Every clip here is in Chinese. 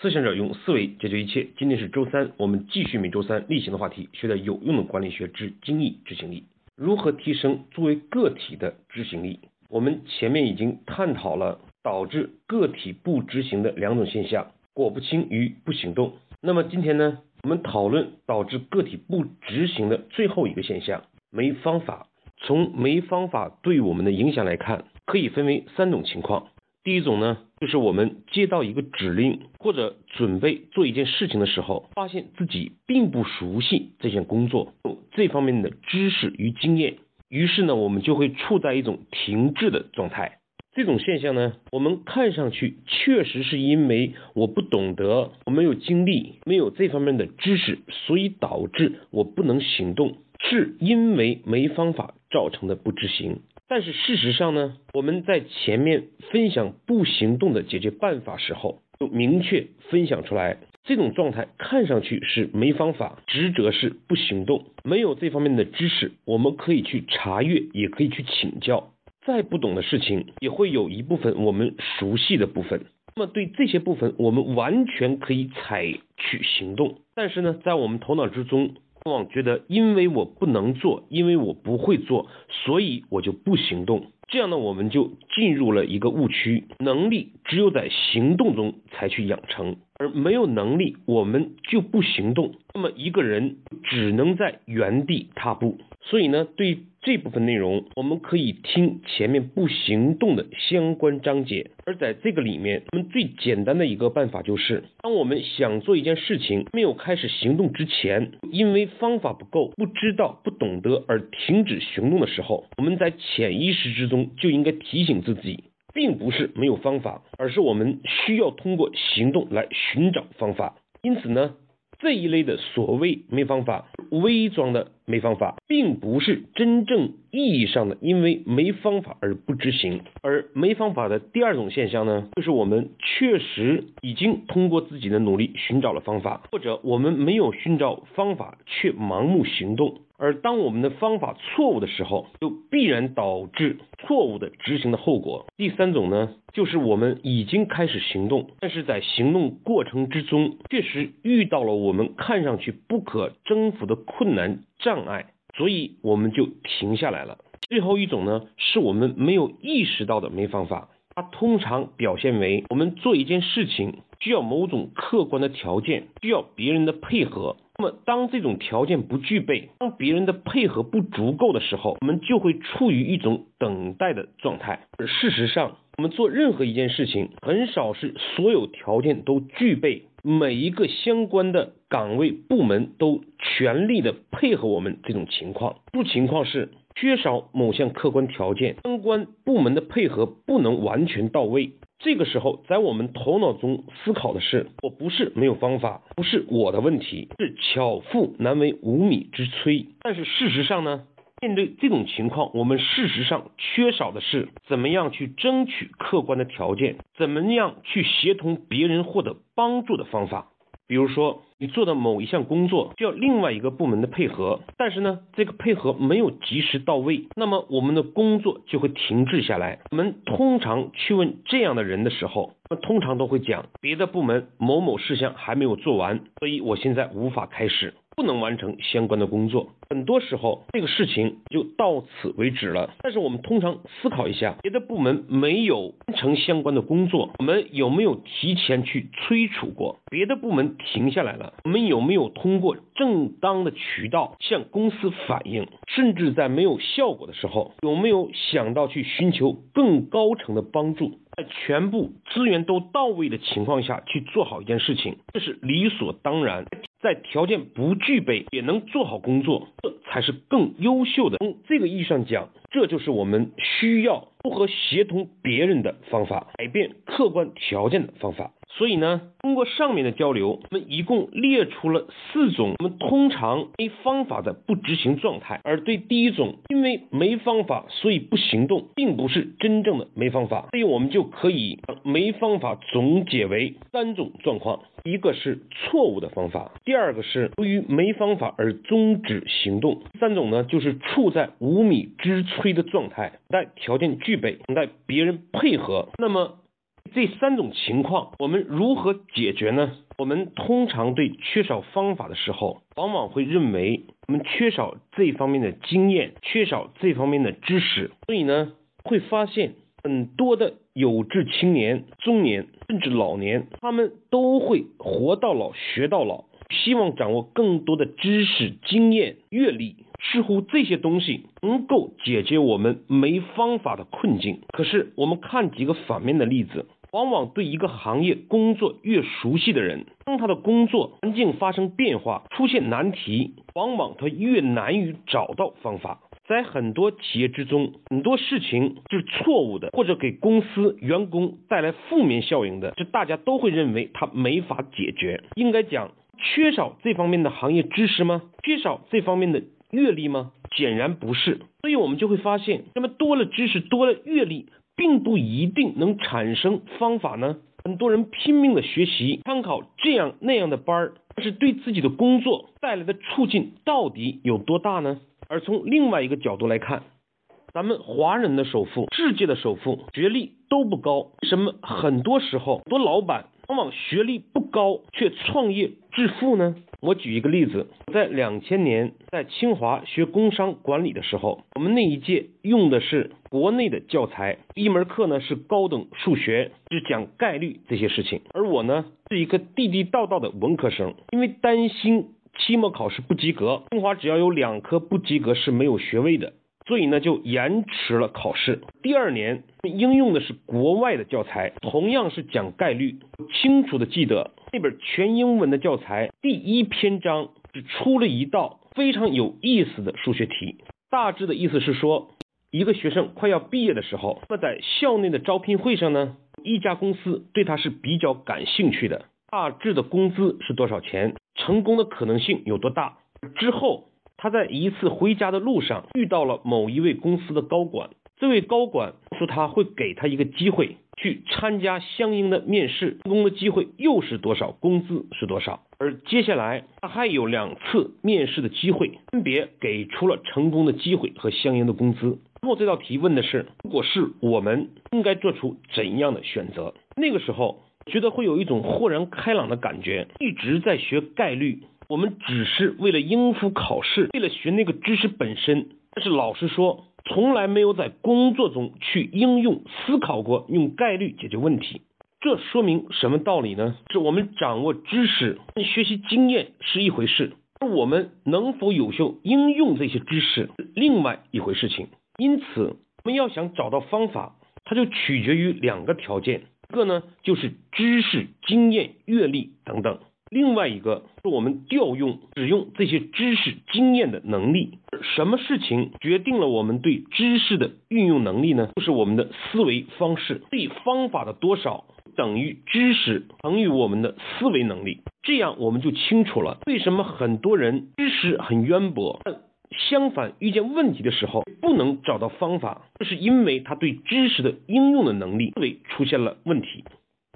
思想者用思维解决一切。今天是周三，我们继续每周三例行的话题，学点有用的管理学之精益执行力。如何提升作为个体的执行力？我们前面已经探讨了导致个体不执行的两种现象：果不清与不行动。那么今天呢，我们讨论导致个体不执行的最后一个现象——没方法。从没方法对我们的影响来看，可以分为三种情况。第一种呢，就是我们接到一个指令或者准备做一件事情的时候，发现自己并不熟悉这项工作，这方面的知识与经验，于是呢，我们就会处在一种停滞的状态。这种现象呢，我们看上去确实是因为我不懂得，我没有经历，没有这方面的知识，所以导致我不能行动，是因为没方法造成的不执行。但是事实上呢，我们在前面分享不行动的解决办法时候，就明确分享出来，这种状态看上去是没方法，职责是不行动，没有这方面的知识，我们可以去查阅，也可以去请教。再不懂的事情，也会有一部分我们熟悉的部分。那么对这些部分，我们完全可以采取行动。但是呢，在我们头脑之中。往往觉得，因为我不能做，因为我不会做，所以我就不行动。这样呢，我们就进入了一个误区：能力只有在行动中才去养成，而没有能力，我们就不行动。那么一个人只能在原地踏步。所以呢，对这部分内容，我们可以听前面不行动的相关章节。而在这个里面，我们最简单的一个办法就是，当我们想做一件事情，没有开始行动之前，因为方法不够、不知道、不懂得而停止行动的时候，我们在潜意识之中就应该提醒自己，并不是没有方法，而是我们需要通过行动来寻找方法。因此呢。这一类的所谓没方法，伪装的没方法，并不是真正意义上的因为没方法而不执行。而没方法的第二种现象呢，就是我们确实已经通过自己的努力寻找了方法，或者我们没有寻找方法却盲目行动。而当我们的方法错误的时候，就必然导致错误的执行的后果。第三种呢，就是我们已经开始行动，但是在行动过程之中，确实遇到了我们看上去不可征服的困难障碍，所以我们就停下来了。最后一种呢，是我们没有意识到的没方法，它通常表现为我们做一件事情需要某种客观的条件，需要别人的配合。那么，当这种条件不具备，当别人的配合不足够的时候，我们就会处于一种等待的状态。而事实上，我们做任何一件事情，很少是所有条件都具备，每一个相关的岗位部门都全力的配合我们这种情况。不情况是缺少某项客观条件，相关部门的配合不能完全到位。这个时候，在我们头脑中思考的是：我不是没有方法，不是我的问题，是巧妇难为无米之炊。但是事实上呢，面对这种情况，我们事实上缺少的是怎么样去争取客观的条件，怎么样去协同别人获得帮助的方法。比如说，你做的某一项工作需要另外一个部门的配合，但是呢，这个配合没有及时到位，那么我们的工作就会停滞下来。我们通常去问这样的人的时候，那通常都会讲，别的部门某某事项还没有做完，所以我现在无法开始。不能完成相关的工作，很多时候这个事情就到此为止了。但是我们通常思考一下，别的部门没有完成相关的工作，我们有没有提前去催促过？别的部门停下来了，我们有没有通过正当的渠道向公司反映？甚至在没有效果的时候，有没有想到去寻求更高层的帮助？在全部资源都到位的情况下去做好一件事情，这是理所当然。在条件不具备也能做好工作，这才是更优秀的。从这个意义上讲，这就是我们需要如何协同别人的方法，改变客观条件的方法。所以呢，通过上面的交流，我们一共列出了四种我们通常没方法的不执行状态。而对第一种，因为没方法所以不行动，并不是真正的没方法。所以我们就可以把没方法总结为三种状况：一个是错误的方法，第二个是由于没方法而终止行动，第三种呢就是处在无米之炊的状态，待条件具备，等待别人配合，那么。这三种情况，我们如何解决呢？我们通常对缺少方法的时候，往往会认为我们缺少这方面的经验，缺少这方面的知识，所以呢，会发现很多的有志青年、中年甚至老年，他们都会活到老学到老，希望掌握更多的知识、经验、阅历，似乎这些东西能够解决我们没方法的困境。可是，我们看几个反面的例子。往往对一个行业工作越熟悉的人，当他的工作环境发生变化、出现难题，往往他越难于找到方法。在很多企业之中，很多事情是错误的，或者给公司员工带来负面效应的，这大家都会认为他没法解决。应该讲，缺少这方面的行业知识吗？缺少这方面的阅历吗？显然不是。所以我们就会发现，那么多了知识，多了阅历。并不一定能产生方法呢。很多人拼命的学习，参考这样那样的班儿，但是对自己的工作带来的促进到底有多大呢？而从另外一个角度来看，咱们华人的首富、世界的首富，学历都不高，什么很多时候多老板。往往学历不高却创业致富呢？我举一个例子，在两千年在清华学工商管理的时候，我们那一届用的是国内的教材，一门课呢是高等数学，是讲概率这些事情。而我呢是一个地地道道的文科生，因为担心期末考试不及格，清华只要有两科不及格是没有学位的。所以呢，就延迟了考试。第二年应用的是国外的教材，同样是讲概率。清楚的记得那本全英文的教材，第一篇章只出了一道非常有意思的数学题。大致的意思是说，一个学生快要毕业的时候，那在校内的招聘会上呢，一家公司对他是比较感兴趣的。大致的工资是多少钱？成功的可能性有多大？之后。他在一次回家的路上遇到了某一位公司的高管，这位高管说他会给他一个机会去参加相应的面试，成功的机会又是多少，工资是多少。而接下来他还有两次面试的机会，分别给出了成功的机会和相应的工资。然后这道题问的是，如果是我们应该做出怎样的选择？那个时候觉得会有一种豁然开朗的感觉，一直在学概率。我们只是为了应付考试，为了学那个知识本身。但是老实说，从来没有在工作中去应用思考过用概率解决问题。这说明什么道理呢？是我们掌握知识、学习经验是一回事，而我们能否有效应用这些知识，另外一回事情。因此，我们要想找到方法，它就取决于两个条件：一个呢，就是知识、经验、阅历等等。另外一个是我们调用、使用这些知识、经验的能力。什么事情决定了我们对知识的运用能力呢？就是我们的思维方式。对方法的多少等于知识等于我们的思维能力。这样我们就清楚了为什么很多人知识很渊博，但相反遇见问题的时候不能找到方法，这是因为他对知识的应用的能力思维出现了问题。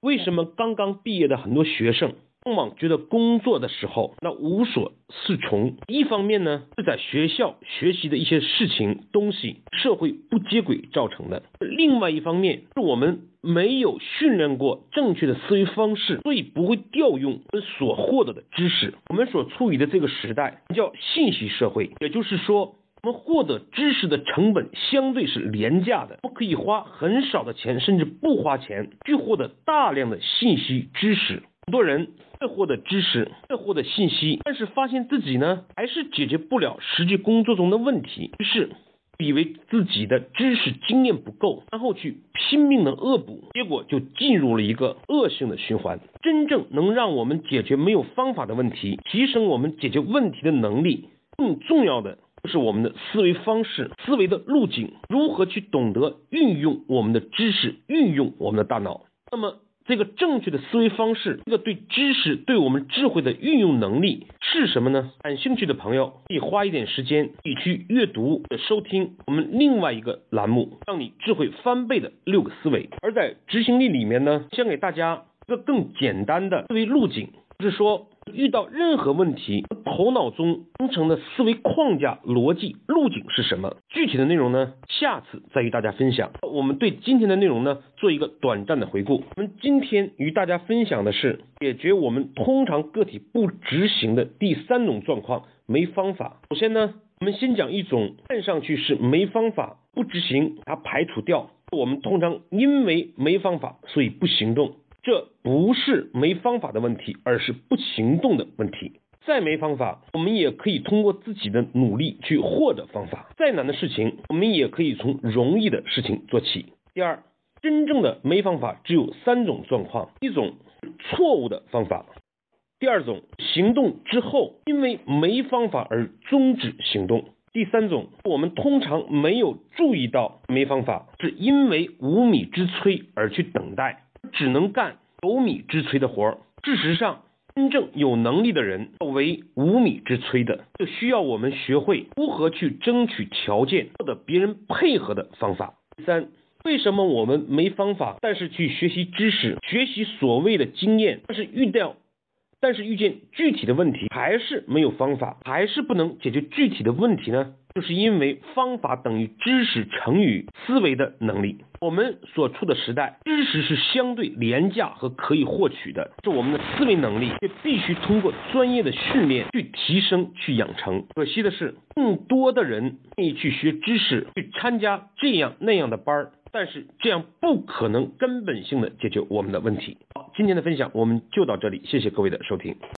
为什么刚刚毕业的很多学生？往往觉得工作的时候那无所适从，一方面呢是在学校学习的一些事情东西社会不接轨造成的，另外一方面是我们没有训练过正确的思维方式，所以不会调用我们所获得的知识。我们所处于的这个时代叫信息社会，也就是说，我们获得知识的成本相对是廉价的，我们可以花很少的钱，甚至不花钱去获得大量的信息知识。很多人在获得知识，在获得信息，但是发现自己呢还是解决不了实际工作中的问题，于是以为自己的知识经验不够，然后去拼命的恶补，结果就进入了一个恶性的循环。真正能让我们解决没有方法的问题，提升我们解决问题的能力，更重要的就是我们的思维方式、思维的路径，如何去懂得运用我们的知识，运用我们的大脑。那么。这个正确的思维方式，这个对知识、对我们智慧的运用能力是什么呢？感兴趣的朋友可以花一点时间，你去阅读、收听我们另外一个栏目，让你智慧翻倍的六个思维。而在执行力里面呢，先给大家一个更简单的思维路径，是说遇到任何问题，头脑中生成的思维框架、逻辑路径是什么？具体的内容呢？下次再与大家分享。我们对今天的内容呢做一个短暂的回顾。我们今天与大家分享的是解决我们通常个体不执行的第三种状况——没方法。首先呢，我们先讲一种看上去是没方法不执行，它排除掉。我们通常因为没方法，所以不行动。这不是没方法的问题，而是不行动的问题。再没方法，我们也可以通过自己的努力去获得方法。再难的事情，我们也可以从容易的事情做起。第二，真正的没方法只有三种状况：一种错误的方法；第二种行动之后因为没方法而终止行动；第三种我们通常没有注意到没方法，是因为无米之炊而去等待。只能干有米之炊的活儿。事实上，真正有能力的人为无米之炊的，就需要我们学会如何去争取条件，或者别人配合的方法。三，为什么我们没方法，但是去学习知识，学习所谓的经验，但是遇到，但是遇见具体的问题，还是没有方法，还是不能解决具体的问题呢？就是因为方法等于知识乘以思维的能力。我们所处的时代，知识是相对廉价和可以获取的，是我们的思维能力却必须通过专业的训练去提升、去养成。可惜的是，更多的人愿意去学知识，去参加这样那样的班儿，但是这样不可能根本性的解决我们的问题。好，今天的分享我们就到这里，谢谢各位的收听。